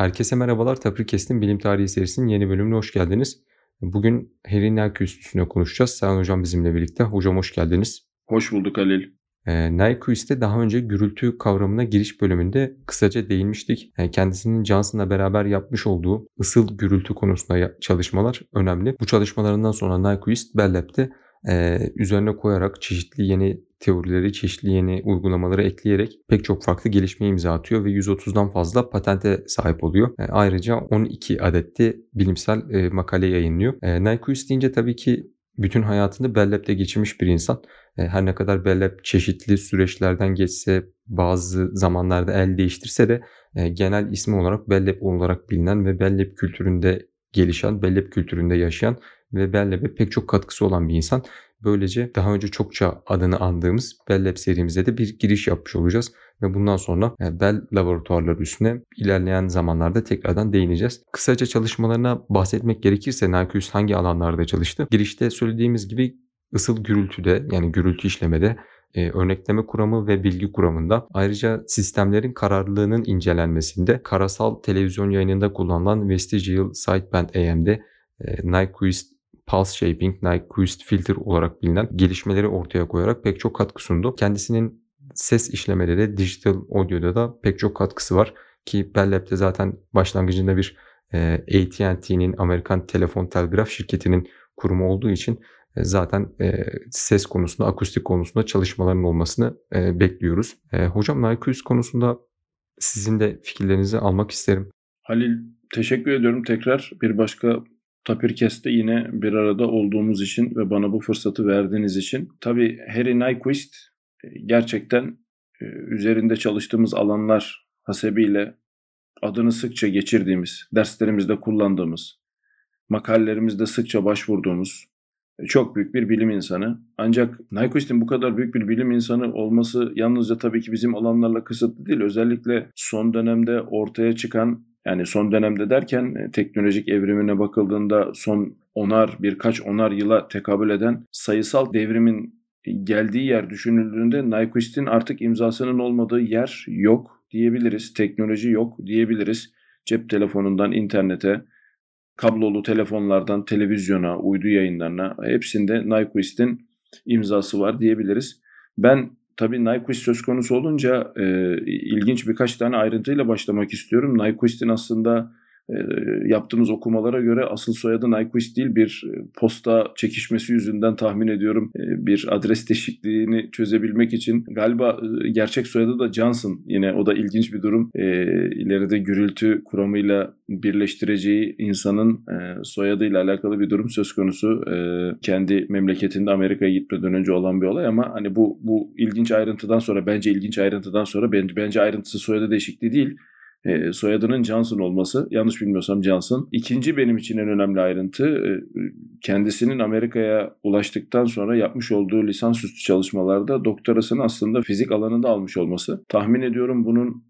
Herkese merhabalar. Tapir Bilim Tarihi serisinin yeni bölümüne hoş geldiniz. Bugün Nyquist üstüne konuşacağız. Sayın Hocam bizimle birlikte. Hocam hoş geldiniz. Hoş bulduk Halil. E, Nyquist'e daha önce gürültü kavramına giriş bölümünde kısaca değinmiştik. Yani kendisinin Johnson'la beraber yapmış olduğu ısıl gürültü konusunda çalışmalar önemli. Bu çalışmalarından sonra Nyquist Bell Lab'de e, üzerine koyarak çeşitli yeni teorileri, çeşitli yeni uygulamaları ekleyerek pek çok farklı gelişme imza atıyor ve 130'dan fazla patente sahip oluyor. E, ayrıca 12 adette bilimsel e, makale yayınlıyor. E, Nyquist deyince tabii ki bütün hayatını Bell Lab'de geçirmiş bir insan. Her ne kadar Bell Lab çeşitli süreçlerden geçse, bazı zamanlarda el değiştirse de genel ismi olarak Bell Lab olarak bilinen ve Bell Lab kültüründe gelişen, Bell Lab kültüründe yaşayan ve Bell Lab'e pek çok katkısı olan bir insan. Böylece daha önce çokça adını andığımız Bell Lab serimize de bir giriş yapmış olacağız. Ve bundan sonra e, Bell laboratuvarları üstüne ilerleyen zamanlarda tekrardan değineceğiz. Kısaca çalışmalarına bahsetmek gerekirse Narcus hangi alanlarda çalıştı? Girişte söylediğimiz gibi ısıl gürültüde yani gürültü işlemede e, örnekleme kuramı ve bilgi kuramında ayrıca sistemlerin kararlılığının incelenmesinde karasal televizyon yayınında kullanılan Vestigial Sideband AM'de e, Nyquist Pulse Shaping, Nyquist Filter olarak bilinen gelişmeleri ortaya koyarak pek çok katkı sundu. Kendisinin ses işlemeleri Digital Audio'da da pek çok katkısı var. Ki Bell Lab'de zaten başlangıcında bir e, AT&T'nin Amerikan Telefon Telgraf şirketinin kurumu olduğu için e, zaten e, ses konusunda, akustik konusunda çalışmaların olmasını e, bekliyoruz. E, hocam Nyquist konusunda sizin de fikirlerinizi almak isterim. Halil teşekkür ediyorum tekrar bir başka Tapirkest'te yine bir arada olduğumuz için ve bana bu fırsatı verdiğiniz için. Tabii Harry Nyquist e, gerçekten e, üzerinde çalıştığımız alanlar hasebiyle adını sıkça geçirdiğimiz, derslerimizde kullandığımız, makalelerimizde sıkça başvurduğumuz e, çok büyük bir bilim insanı. Ancak Nyquist'in bu kadar büyük bir bilim insanı olması yalnızca tabii ki bizim alanlarla kısıtlı değil. Özellikle son dönemde ortaya çıkan yani son dönemde derken e, teknolojik evrimine bakıldığında son onar birkaç onar yıla tekabül eden sayısal devrimin geldiği yer düşünüldüğünde Nyquist'in artık imzasının olmadığı yer yok diyebiliriz. Teknoloji yok diyebiliriz. Cep telefonundan internete, kablolu telefonlardan televizyona, uydu yayınlarına hepsinde Nyquist'in imzası var diyebiliriz. Ben Tabii Nyquist söz konusu olunca e, ilginç birkaç tane ayrıntıyla başlamak istiyorum. Nyquist'in aslında yaptığımız okumalara göre asıl soyadı Nyquist değil bir e, posta çekişmesi yüzünden tahmin ediyorum e, bir adres değişikliğini çözebilmek için. Galiba gerçek soyadı da Johnson yine o da ilginç bir durum. İleride gürültü kuramıyla birleştireceği insanın soyadıyla alakalı bir durum söz konusu. Kendi memleketinde Amerika'ya gitmeden önce olan bir olay ama hani bu bu ilginç ayrıntıdan sonra bence ilginç ayrıntıdan sonra bence, bence ayrıntısı soyadı değişikliği değil e, soyadının Johnson olması. Yanlış bilmiyorsam Johnson. İkinci benim için en önemli ayrıntı e, kendisinin Amerika'ya ulaştıktan sonra yapmış olduğu lisansüstü çalışmalarda doktorasını aslında fizik alanında almış olması. Tahmin ediyorum bunun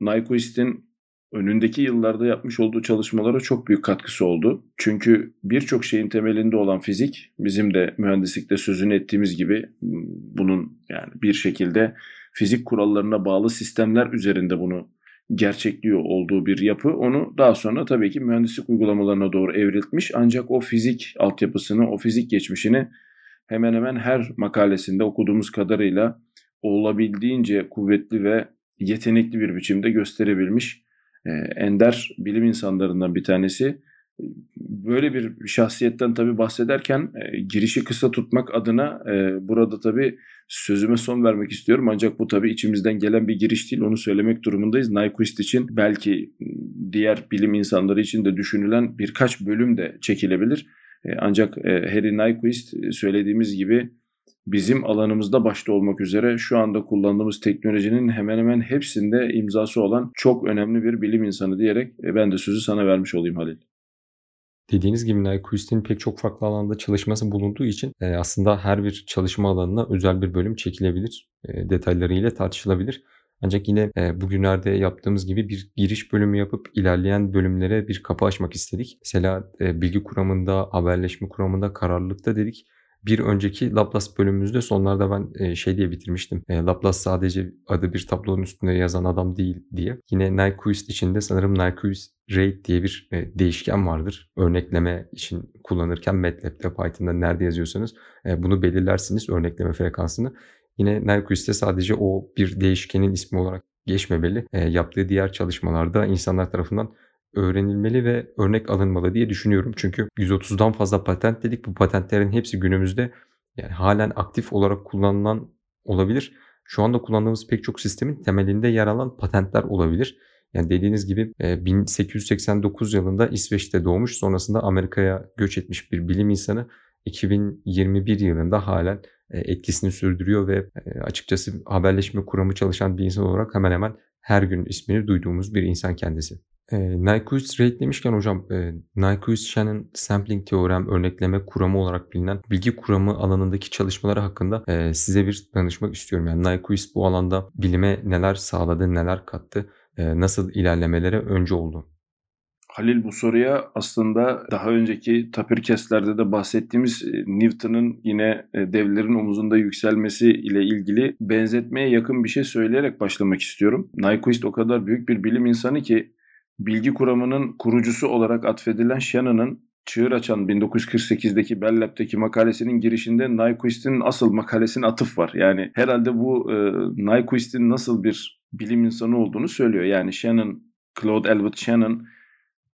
Nyquist'in önündeki yıllarda yapmış olduğu çalışmalara çok büyük katkısı oldu. Çünkü birçok şeyin temelinde olan fizik bizim de mühendislikte sözünü ettiğimiz gibi bunun yani bir şekilde fizik kurallarına bağlı sistemler üzerinde bunu gerçekliyor olduğu bir yapı onu daha sonra tabii ki mühendislik uygulamalarına doğru evriltmiş. Ancak o fizik altyapısını, o fizik geçmişini hemen hemen her makalesinde okuduğumuz kadarıyla olabildiğince kuvvetli ve yetenekli bir biçimde gösterebilmiş ender bilim insanlarından bir tanesi. Böyle bir şahsiyetten tabii bahsederken e, girişi kısa tutmak adına e, burada tabii sözüme son vermek istiyorum. Ancak bu tabii içimizden gelen bir giriş değil. Onu söylemek durumundayız. Nyquist için belki diğer bilim insanları için de düşünülen birkaç bölüm de çekilebilir. E, ancak e, Harry Nyquist söylediğimiz gibi bizim alanımızda başta olmak üzere şu anda kullandığımız teknolojinin hemen hemen hepsinde imzası olan çok önemli bir bilim insanı diyerek ben de sözü sana vermiş olayım Halil. Dediğiniz gibi Nyquist'in pek çok farklı alanda çalışması bulunduğu için e, aslında her bir çalışma alanına özel bir bölüm çekilebilir. E, detaylarıyla tartışılabilir. Ancak yine e, bugünlerde yaptığımız gibi bir giriş bölümü yapıp ilerleyen bölümlere bir kapı açmak istedik. Mesela bilgi kuramında, haberleşme kuramında, kararlılıkta dedik. Bir önceki Laplace bölümümüzde sonlarda ben e, şey diye bitirmiştim. E, Laplace sadece adı bir tablonun üstünde yazan adam değil diye. Yine Nyquist içinde sanırım Nyquist rate diye bir e, değişken vardır. Örnekleme için kullanırken MATLAB'de, Python'da nerede yazıyorsanız bunu belirlersiniz örnekleme frekansını. Yine Nyquist'te sadece o bir değişkenin ismi olarak geçmemeli. E, yaptığı diğer çalışmalarda insanlar tarafından öğrenilmeli ve örnek alınmalı diye düşünüyorum. Çünkü 130'dan fazla patent dedik. Bu patentlerin hepsi günümüzde yani halen aktif olarak kullanılan olabilir. Şu anda kullandığımız pek çok sistemin temelinde yer alan patentler olabilir. Yani dediğiniz gibi 1889 e, yılında İsveç'te doğmuş sonrasında Amerika'ya göç etmiş bir bilim insanı 2021 yılında halen e, etkisini sürdürüyor ve e, açıkçası haberleşme kuramı çalışan bir insan olarak hemen hemen her gün ismini duyduğumuz bir insan kendisi. E, Nyquist rate demişken hocam e, Nyquist-Shannon sampling teorem örnekleme kuramı olarak bilinen bilgi kuramı alanındaki çalışmaları hakkında e, size bir danışmak istiyorum. Yani Nyquist bu alanda bilime neler sağladı, neler kattı, e, nasıl ilerlemelere önce oldu? Halil bu soruya aslında daha önceki tapirkestlerde de bahsettiğimiz e, Newton'un yine devlerin omuzunda yükselmesi ile ilgili benzetmeye yakın bir şey söyleyerek başlamak istiyorum. Nyquist o kadar büyük bir bilim insanı ki bilgi kuramının kurucusu olarak atfedilen Shannon'ın çığır açan 1948'deki Bell Lab'deki makalesinin girişinde Nyquist'in asıl makalesine atıf var. Yani herhalde bu e, Nyquist'in nasıl bir bilim insanı olduğunu söylüyor. Yani Shannon, Claude Elwood Shannon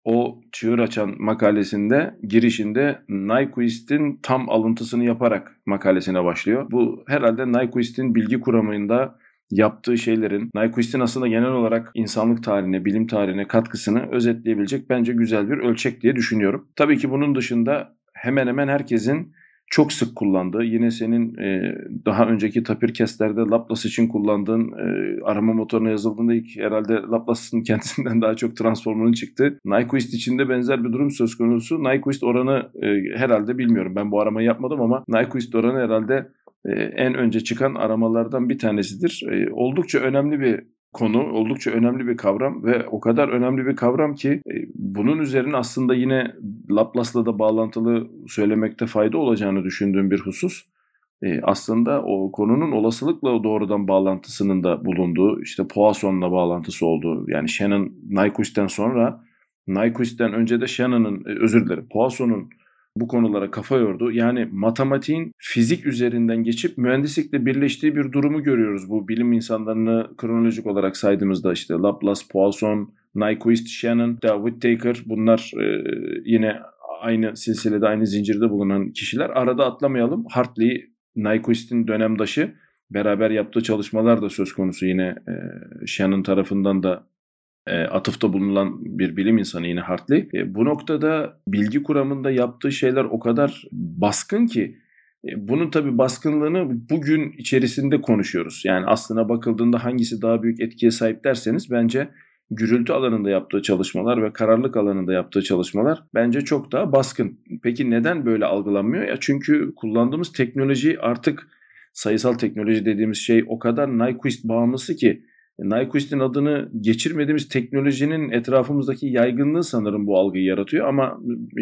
o çığır açan makalesinde girişinde Nyquist'in tam alıntısını yaparak makalesine başlıyor. Bu herhalde Nyquist'in bilgi kuramında yaptığı şeylerin Nyquist'in aslında genel olarak insanlık tarihine, bilim tarihine katkısını özetleyebilecek bence güzel bir ölçek diye düşünüyorum. Tabii ki bunun dışında hemen hemen herkesin çok sık kullandığı, yine senin e, daha önceki tapirkestlerde Laplace için kullandığın e, arama motoruna yazıldığında ilk herhalde Laplace'ın kendisinden daha çok transformunun çıktı. Nyquist için de benzer bir durum söz konusu. Nyquist oranı e, herhalde bilmiyorum. Ben bu aramayı yapmadım ama Nyquist oranı herhalde en önce çıkan aramalardan bir tanesidir. E, oldukça önemli bir konu oldukça önemli bir kavram ve o kadar önemli bir kavram ki e, bunun üzerine aslında yine Laplace'la da bağlantılı söylemekte fayda olacağını düşündüğüm bir husus. E, aslında o konunun olasılıkla doğrudan bağlantısının da bulunduğu, işte Poisson'la bağlantısı olduğu, yani Shannon Nyquist'ten sonra Nyquist'ten önce de Shannon'ın, e, özür dilerim, Poisson'un bu konulara kafa yordu. Yani matematiğin fizik üzerinden geçip mühendislikle birleştiği bir durumu görüyoruz. Bu bilim insanlarını kronolojik olarak saydığımızda işte Laplace, Poisson, Nyquist, Shannon, David Whittaker bunlar e, yine aynı silsilede, aynı zincirde bulunan kişiler. Arada atlamayalım. Hartley, Nyquist'in dönemdaşı beraber yaptığı çalışmalar da söz konusu yine e, Shannon tarafından da e, atıfta bulunan bir bilim insanı yine Hartley. E, bu noktada bilgi kuramında yaptığı şeyler o kadar baskın ki e, bunun tabi baskınlığını bugün içerisinde konuşuyoruz. Yani aslına bakıldığında hangisi daha büyük etkiye sahip derseniz bence gürültü alanında yaptığı çalışmalar ve kararlılık alanında yaptığı çalışmalar bence çok daha baskın. Peki neden böyle algılanmıyor? Ya çünkü kullandığımız teknoloji artık sayısal teknoloji dediğimiz şey o kadar Nyquist bağımlısı ki Nyquist'in adını geçirmediğimiz teknolojinin etrafımızdaki yaygınlığı sanırım bu algıyı yaratıyor ama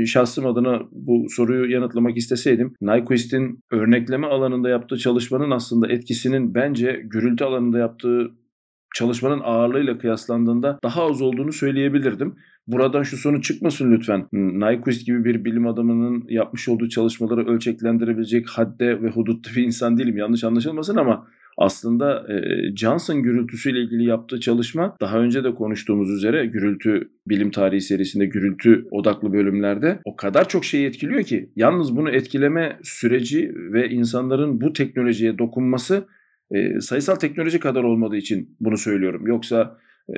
şahsım adına bu soruyu yanıtlamak isteseydim Nyquist'in örnekleme alanında yaptığı çalışmanın aslında etkisinin bence gürültü alanında yaptığı çalışmanın ağırlığıyla kıyaslandığında daha az olduğunu söyleyebilirdim. Buradan şu sonuç çıkmasın lütfen. Nyquist gibi bir bilim adamının yapmış olduğu çalışmaları ölçeklendirebilecek hadde ve hudutta bir insan değilim. Yanlış anlaşılmasın ama aslında e, Johnson gürültüsüyle ilgili yaptığı çalışma daha önce de konuştuğumuz üzere gürültü bilim tarihi serisinde gürültü odaklı bölümlerde o kadar çok şeyi etkiliyor ki yalnız bunu etkileme süreci ve insanların bu teknolojiye dokunması e, sayısal teknoloji kadar olmadığı için bunu söylüyorum. Yoksa e,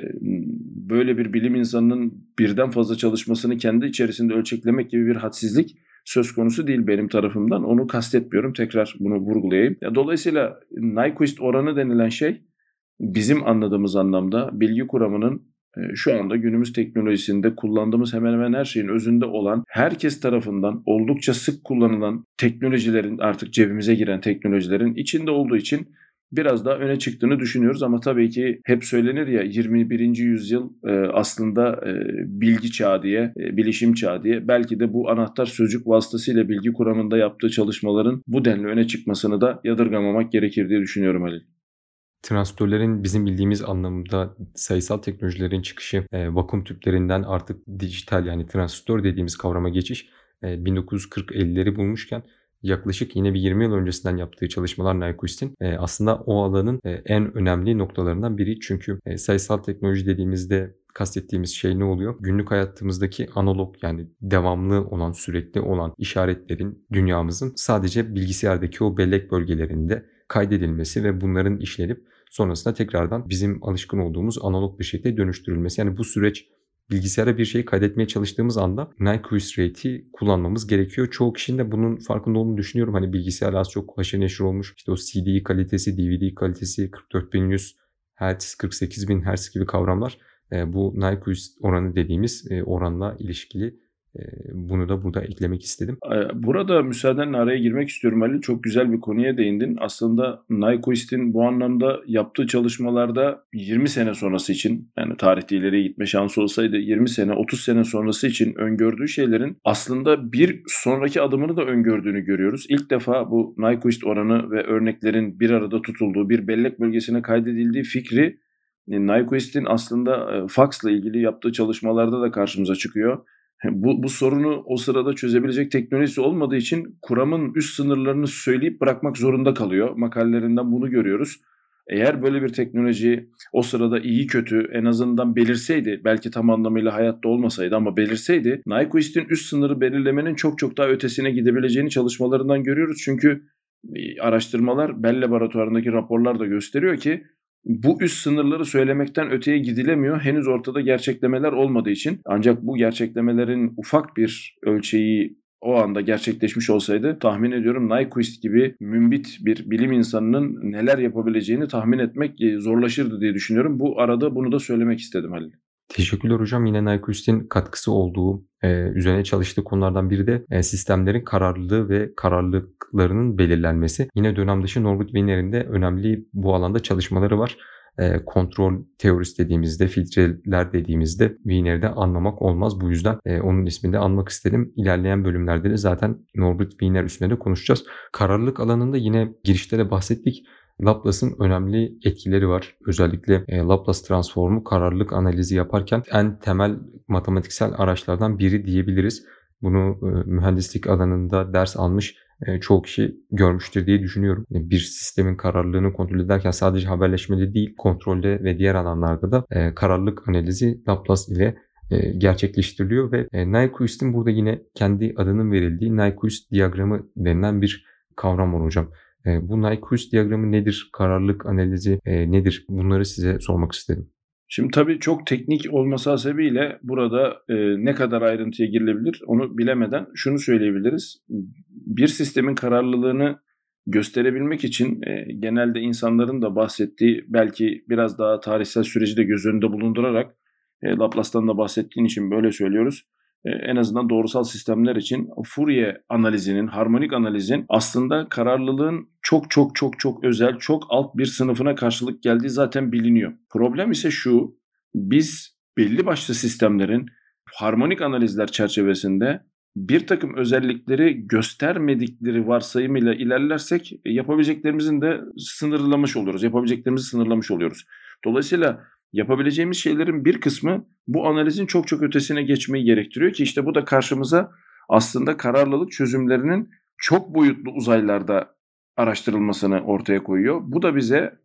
böyle bir bilim insanının birden fazla çalışmasını kendi içerisinde ölçeklemek gibi bir hadsizlik söz konusu değil benim tarafımdan. Onu kastetmiyorum. Tekrar bunu vurgulayayım. Dolayısıyla Nyquist oranı denilen şey bizim anladığımız anlamda bilgi kuramının e, şu anda günümüz teknolojisinde kullandığımız hemen hemen her şeyin özünde olan herkes tarafından oldukça sık kullanılan teknolojilerin artık cebimize giren teknolojilerin içinde olduğu için biraz daha öne çıktığını düşünüyoruz ama tabii ki hep söylenir ya 21. yüzyıl e, aslında e, bilgi çağı diye, e, bilişim çağı diye. Belki de bu anahtar sözcük vasıtasıyla bilgi kuramında yaptığı çalışmaların bu denli öne çıkmasını da yadırgamamak gerekir diye düşünüyorum Halil. Transistörlerin bizim bildiğimiz anlamda sayısal teknolojilerin çıkışı, e, vakum tüplerinden artık dijital yani transistör dediğimiz kavrama geçiş e, 1940-50'leri bulmuşken yaklaşık yine bir 20 yıl öncesinden yaptığı çalışmalar Nyquist'in e, aslında o alanın e, en önemli noktalarından biri. Çünkü e, sayısal teknoloji dediğimizde kastettiğimiz şey ne oluyor? Günlük hayatımızdaki analog yani devamlı olan, sürekli olan işaretlerin dünyamızın sadece bilgisayardaki o bellek bölgelerinde kaydedilmesi ve bunların işlenip sonrasında tekrardan bizim alışkın olduğumuz analog bir şekilde dönüştürülmesi. Yani bu süreç bilgisayara bir şeyi kaydetmeye çalıştığımız anda Nyquist rate'i kullanmamız gerekiyor. Çoğu kişinin de bunun farkında olduğunu düşünüyorum. Hani bilgisayar az çok haşır neşir olmuş. İşte o CD kalitesi, DVD kalitesi, 44100 Hz, 48000 Hz gibi kavramlar bu Nyquist oranı dediğimiz oranla ilişkili bunu da burada eklemek istedim. Burada müsaadenle araya girmek istiyorum Ali. Çok güzel bir konuya değindin. Aslında Nyquist'in bu anlamda yaptığı çalışmalarda 20 sene sonrası için yani tarihte ileriye gitme şansı olsaydı 20 sene 30 sene sonrası için öngördüğü şeylerin aslında bir sonraki adımını da öngördüğünü görüyoruz. İlk defa bu Nyquist oranı ve örneklerin bir arada tutulduğu bir bellek bölgesine kaydedildiği fikri Nyquist'in aslında faksla ilgili yaptığı çalışmalarda da karşımıza çıkıyor. Bu, bu sorunu o sırada çözebilecek teknolojisi olmadığı için kuramın üst sınırlarını söyleyip bırakmak zorunda kalıyor. Makalelerinden bunu görüyoruz. Eğer böyle bir teknoloji o sırada iyi kötü en azından belirseydi, belki tam anlamıyla hayatta olmasaydı ama belirseydi, Nyquist'in üst sınırı belirlemenin çok çok daha ötesine gidebileceğini çalışmalarından görüyoruz. Çünkü araştırmalar Bell laboratuvarındaki raporlar da gösteriyor ki bu üst sınırları söylemekten öteye gidilemiyor. Henüz ortada gerçeklemeler olmadığı için. Ancak bu gerçeklemelerin ufak bir ölçeği o anda gerçekleşmiş olsaydı tahmin ediyorum Nyquist gibi mümbit bir bilim insanının neler yapabileceğini tahmin etmek e, zorlaşırdı diye düşünüyorum. Bu arada bunu da söylemek istedim Halil. Teşekkürler hocam. Yine Nyquist'in katkısı olduğu, e, üzerine çalıştığı konulardan biri de e, sistemlerin kararlılığı ve kararlılıklarının belirlenmesi. Yine dönem dışı Norbert Wiener'in de önemli bu alanda çalışmaları var. E, kontrol teorisi dediğimizde, filtreler dediğimizde Wiener'i de anlamak olmaz. Bu yüzden e, onun ismini de anmak istedim. İlerleyen bölümlerde de zaten Norbert Wiener üstüne de konuşacağız. Kararlılık alanında yine girişte de bahsettik. Laplace'ın önemli etkileri var. Özellikle e, Laplace transformu kararlılık analizi yaparken en temel matematiksel araçlardan biri diyebiliriz. Bunu e, mühendislik alanında ders almış e, çoğu kişi görmüştür diye düşünüyorum. Bir sistemin kararlılığını kontrol ederken sadece haberleşmede değil, kontrolde ve diğer alanlarda da kararlılık analizi Laplace ile gerçekleştiriliyor ve Nyquist'in burada yine kendi adının verildiği Nyquist diyagramı denilen bir kavram var hocam. Bu Nyquist diyagramı nedir? Kararlılık analizi nedir? Bunları size sormak istedim. Şimdi tabii çok teknik olması hasebiyle burada e, ne kadar ayrıntıya girilebilir onu bilemeden şunu söyleyebiliriz. Bir sistemin kararlılığını gösterebilmek için e, genelde insanların da bahsettiği belki biraz daha tarihsel süreci de göz önünde bulundurarak e, Laplace'tan da bahsettiğin için böyle söylüyoruz. E, en azından doğrusal sistemler için Fourier analizinin, harmonik analizin aslında kararlılığın çok çok çok çok özel, çok alt bir sınıfına karşılık geldiği zaten biliniyor. Problem ise şu, biz belli başlı sistemlerin harmonik analizler çerçevesinde bir takım özellikleri göstermedikleri varsayımıyla ilerlersek e, yapabileceklerimizin de sınırlamış oluyoruz. Yapabileceklerimizi sınırlamış oluyoruz. Dolayısıyla yapabileceğimiz şeylerin bir kısmı bu analizin çok çok ötesine geçmeyi gerektiriyor ki işte bu da karşımıza aslında kararlılık çözümlerinin çok boyutlu uzaylarda araştırılmasını ortaya koyuyor. Bu da bize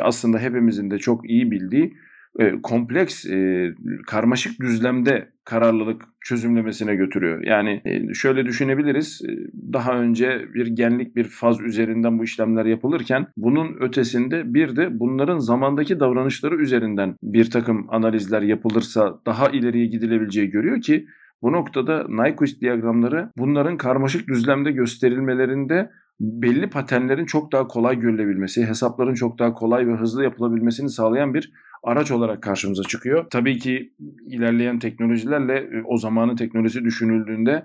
aslında hepimizin de çok iyi bildiği e, kompleks, e, karmaşık düzlemde kararlılık çözümlemesine götürüyor. Yani e, şöyle düşünebiliriz. E, daha önce bir genlik bir faz üzerinden bu işlemler yapılırken bunun ötesinde bir de bunların zamandaki davranışları üzerinden bir takım analizler yapılırsa daha ileriye gidilebileceği görüyor ki bu noktada Nyquist diyagramları bunların karmaşık düzlemde gösterilmelerinde belli paternlerin çok daha kolay görülebilmesi, hesapların çok daha kolay ve hızlı yapılabilmesini sağlayan bir araç olarak karşımıza çıkıyor. Tabii ki ilerleyen teknolojilerle e, o zamanın teknolojisi düşünüldüğünde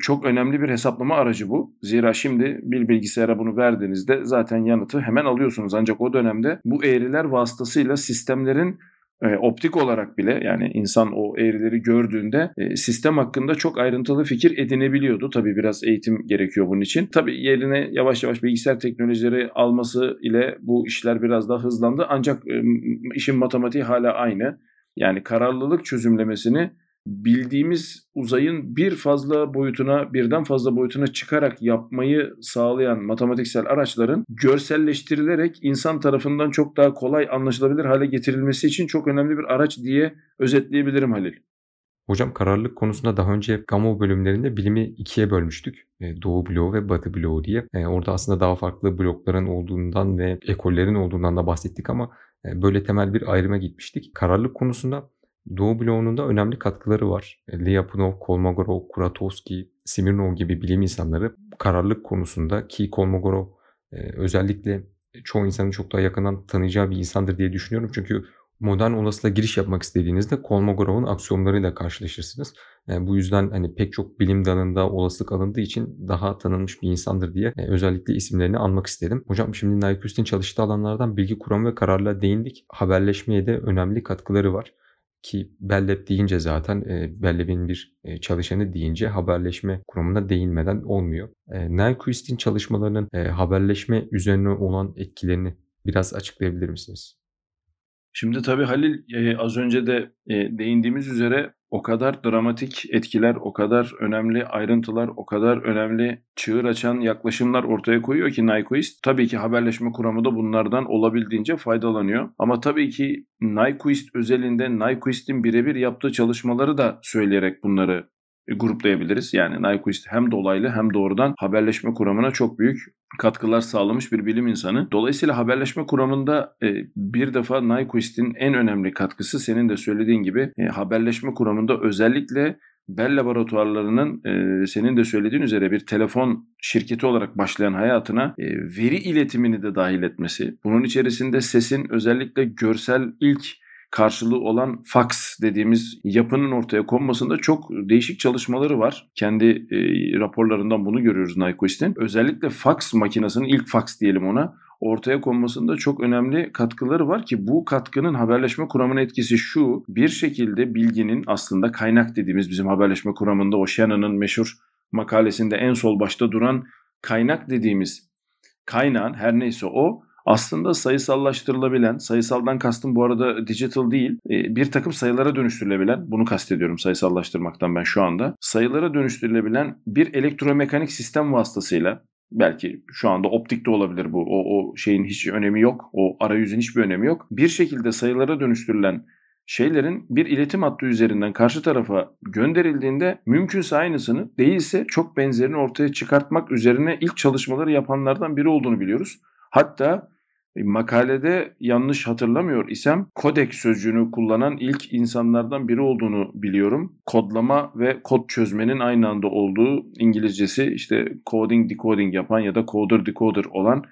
çok önemli bir hesaplama aracı bu. Zira şimdi bir bilgisayara bunu verdiğinizde zaten yanıtı hemen alıyorsunuz. Ancak o dönemde bu eğriler vasıtasıyla sistemlerin e, optik olarak bile yani insan o eğrileri gördüğünde e, sistem hakkında çok ayrıntılı fikir edinebiliyordu. Tabii biraz eğitim gerekiyor bunun için. Tabii yerine yavaş yavaş bilgisayar teknolojileri alması ile bu işler biraz daha hızlandı. Ancak e, işin matematiği hala aynı. Yani kararlılık çözümlemesini bildiğimiz uzayın bir fazla boyutuna, birden fazla boyutuna çıkarak yapmayı sağlayan matematiksel araçların görselleştirilerek insan tarafından çok daha kolay anlaşılabilir hale getirilmesi için çok önemli bir araç diye özetleyebilirim Halil. Hocam kararlılık konusunda daha önce kamu bölümlerinde bilimi ikiye bölmüştük. E, Doğu bloğu ve Batı bloğu diye. E, orada aslında daha farklı blokların olduğundan ve ekollerin olduğundan da bahsettik ama e, böyle temel bir ayrıma gitmiştik. Kararlılık konusunda Doğu bloğunun da önemli katkıları var. E, Lyapunov, Kolmogorov, Kuratowski, Smirnov gibi bilim insanları kararlılık konusunda ki Kolmogorov e, özellikle çoğu insanın çok daha yakından tanıyacağı bir insandır diye düşünüyorum. Çünkü modern olasılığa giriş yapmak istediğinizde Kolmogorov'un aksiyonlarıyla karşılaşırsınız. Yani e, bu yüzden hani pek çok bilim dalında olasılık alındığı için daha tanınmış bir insandır diye özellikle isimlerini anmak istedim. Hocam şimdi Nyquist'in çalıştığı alanlardan bilgi kuramı ve kararla değindik. Haberleşmeye de önemli katkıları var. Ki Bellab deyince zaten e, Bellab'in bir e, çalışanı deyince haberleşme kuramına değinmeden olmuyor. E, Nyquist'in çalışmalarının e, haberleşme üzerine olan etkilerini biraz açıklayabilir misiniz? Şimdi tabii Halil e, az önce de e, değindiğimiz üzere o kadar dramatik etkiler, o kadar önemli ayrıntılar, o kadar önemli çığır açan yaklaşımlar ortaya koyuyor ki Nyquist. Tabii ki haberleşme kuramı da bunlardan olabildiğince faydalanıyor. Ama tabii ki Nyquist özelinde Nyquist'in birebir yaptığı çalışmaları da söyleyerek bunları gruplayabiliriz. Yani Nyquist hem dolaylı hem doğrudan haberleşme kuramına çok büyük katkılar sağlamış bir bilim insanı. Dolayısıyla haberleşme kuramında e, bir defa Nyquist'in en önemli katkısı senin de söylediğin gibi e, haberleşme kuramında özellikle Bell laboratuvarlarının e, senin de söylediğin üzere bir telefon şirketi olarak başlayan hayatına e, veri iletimini de dahil etmesi. Bunun içerisinde sesin özellikle görsel ilk karşılığı olan fax dediğimiz yapının ortaya konmasında çok değişik çalışmaları var. Kendi e, raporlarından bunu görüyoruz Nyquist'in. Özellikle fax makinesinin ilk fax diyelim ona ortaya konmasında çok önemli katkıları var ki bu katkının haberleşme kuramına etkisi şu. Bir şekilde bilginin aslında kaynak dediğimiz bizim haberleşme kuramında o Shannon'ın meşhur makalesinde en sol başta duran kaynak dediğimiz kaynağın her neyse o aslında sayısallaştırılabilen, sayısaldan kastım bu arada digital değil, e, bir takım sayılara dönüştürülebilen, bunu kastediyorum sayısallaştırmaktan ben şu anda, sayılara dönüştürülebilen bir elektromekanik sistem vasıtasıyla belki şu anda optik de olabilir bu. O, o şeyin hiç önemi yok. O arayüzün hiçbir önemi yok. Bir şekilde sayılara dönüştürülen şeylerin bir iletim hattı üzerinden karşı tarafa gönderildiğinde mümkünse aynısını değilse çok benzerini ortaya çıkartmak üzerine ilk çalışmaları yapanlardan biri olduğunu biliyoruz. Hatta e, makalede yanlış hatırlamıyor isem kodek sözcüğünü kullanan ilk insanlardan biri olduğunu biliyorum. Kodlama ve kod çözmenin aynı anda olduğu İngilizcesi işte coding decoding yapan ya da coder decoder olan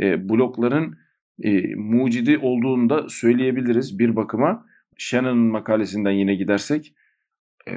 e, blokların e, mucidi olduğunu da söyleyebiliriz bir bakıma. Shannon'ın makalesinden yine gidersek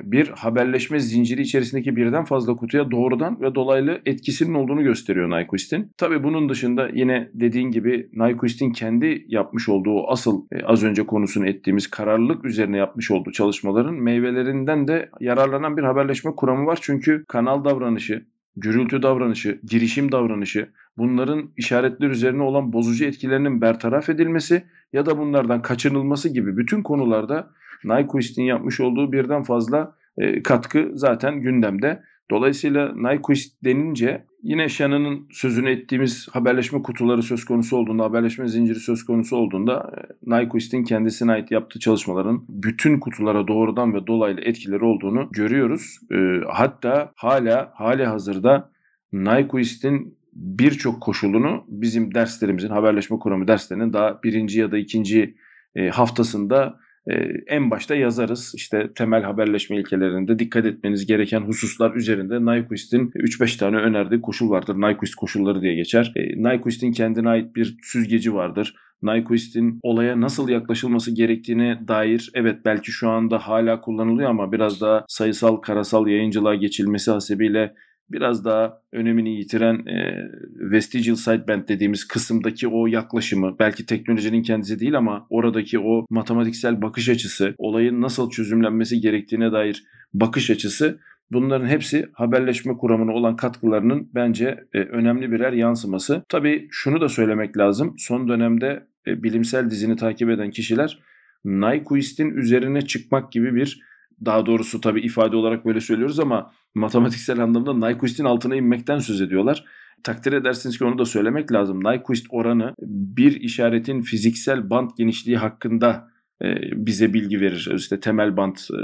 bir haberleşme zinciri içerisindeki birden fazla kutuya doğrudan ve dolaylı etkisinin olduğunu gösteriyor Nyquist'in. Tabi bunun dışında yine dediğin gibi Nyquist'in kendi yapmış olduğu asıl e, az önce konusunu ettiğimiz kararlılık üzerine yapmış olduğu çalışmaların meyvelerinden de yararlanan bir haberleşme kuramı var. Çünkü kanal davranışı, gürültü davranışı, girişim davranışı bunların işaretler üzerine olan bozucu etkilerinin bertaraf edilmesi ya da bunlardan kaçınılması gibi bütün konularda Nyquist'in yapmış olduğu birden fazla e, katkı zaten gündemde. Dolayısıyla Nyquist denince yine Shannon'ın sözünü ettiğimiz haberleşme kutuları söz konusu olduğunda, haberleşme zinciri söz konusu olduğunda e, Nyquist'in kendisine ait yaptığı çalışmaların bütün kutulara doğrudan ve dolaylı etkileri olduğunu görüyoruz. E, hatta hala hali hazırda Nyquist'in birçok koşulunu bizim derslerimizin, haberleşme kuramı derslerinin daha birinci ya da ikinci haftasında e, en başta yazarız. İşte temel haberleşme ilkelerinde dikkat etmeniz gereken hususlar üzerinde Nyquist'in 3-5 tane önerdiği koşul vardır. Nyquist koşulları diye geçer. E, Nyquist'in kendine ait bir süzgeci vardır. Nyquist'in olaya nasıl yaklaşılması gerektiğine dair evet belki şu anda hala kullanılıyor ama biraz daha sayısal karasal yayıncılığa geçilmesi hasebiyle biraz daha önemini yitiren e, vestigial sideband dediğimiz kısımdaki o yaklaşımı belki teknolojinin kendisi değil ama oradaki o matematiksel bakış açısı olayın nasıl çözümlenmesi gerektiğine dair bakış açısı Bunların hepsi haberleşme kuramına olan katkılarının bence e, önemli birer yansıması. Tabii şunu da söylemek lazım. Son dönemde e, bilimsel dizini takip eden kişiler Nyquist'in üzerine çıkmak gibi bir daha doğrusu tabii ifade olarak böyle söylüyoruz ama matematiksel anlamda Nyquist'in altına inmekten söz ediyorlar. Takdir edersiniz ki onu da söylemek lazım. Nyquist oranı bir işaretin fiziksel band genişliği hakkında e, bize bilgi verir. İşte temel band e,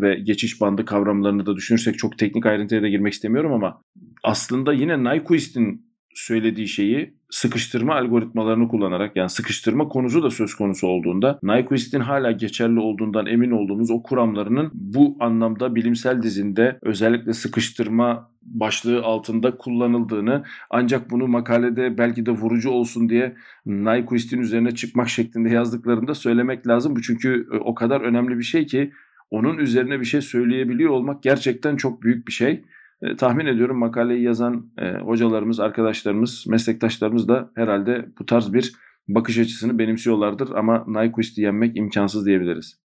ve geçiş bandı kavramlarını da düşünürsek çok teknik ayrıntıya da girmek istemiyorum ama aslında yine Nyquist'in söylediği şeyi sıkıştırma algoritmalarını kullanarak yani sıkıştırma konusu da söz konusu olduğunda Nyquist'in hala geçerli olduğundan emin olduğumuz o kuramlarının bu anlamda bilimsel dizinde özellikle sıkıştırma başlığı altında kullanıldığını ancak bunu makalede belki de vurucu olsun diye Nyquist'in üzerine çıkmak şeklinde yazdıklarında söylemek lazım. Bu çünkü o kadar önemli bir şey ki onun üzerine bir şey söyleyebiliyor olmak gerçekten çok büyük bir şey. E, tahmin ediyorum makaleyi yazan e, hocalarımız, arkadaşlarımız, meslektaşlarımız da herhalde bu tarz bir bakış açısını benimsiyorlardır ama Nyquist'i yenmek imkansız diyebiliriz.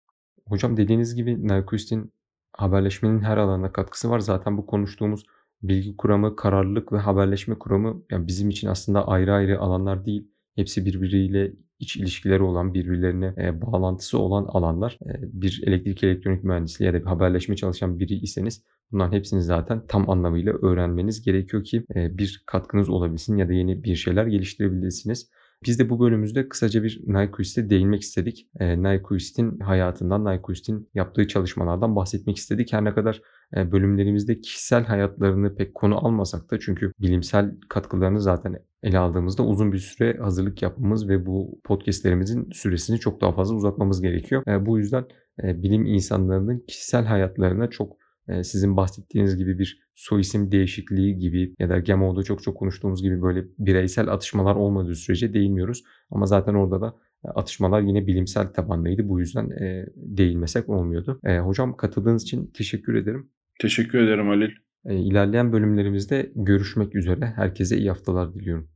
Hocam dediğiniz gibi Nyquist'in haberleşmenin her alanda katkısı var. Zaten bu konuştuğumuz bilgi kuramı, kararlılık ve haberleşme kuramı yani bizim için aslında ayrı ayrı alanlar değil. Hepsi birbiriyle iç ilişkileri olan, birbirlerine e, bağlantısı olan alanlar. E, bir elektrik elektronik mühendisliği ya da bir haberleşme çalışan biri iseniz bunların hepsini zaten tam anlamıyla öğrenmeniz gerekiyor ki e, bir katkınız olabilsin ya da yeni bir şeyler geliştirebilirsiniz. Biz de bu bölümümüzde kısaca bir Nyquist'e değinmek istedik. E, Nyquist'in hayatından, Nyquist'in yaptığı çalışmalardan bahsetmek istedik. Her ne kadar e, bölümlerimizde kişisel hayatlarını pek konu almasak da çünkü bilimsel katkılarını zaten ele aldığımızda uzun bir süre hazırlık yapmamız ve bu podcastlerimizin süresini çok daha fazla uzatmamız gerekiyor. E, bu yüzden e, bilim insanlarının kişisel hayatlarına çok e, sizin bahsettiğiniz gibi bir soyisim değişikliği gibi ya da GMO'da çok çok konuştuğumuz gibi böyle bireysel atışmalar olmadığı sürece değinmiyoruz. Ama zaten orada da atışmalar yine bilimsel tabandaydı. Bu yüzden değinmesek olmuyordu. Hocam katıldığınız için teşekkür ederim. Teşekkür ederim Halil. İlerleyen bölümlerimizde görüşmek üzere. Herkese iyi haftalar diliyorum.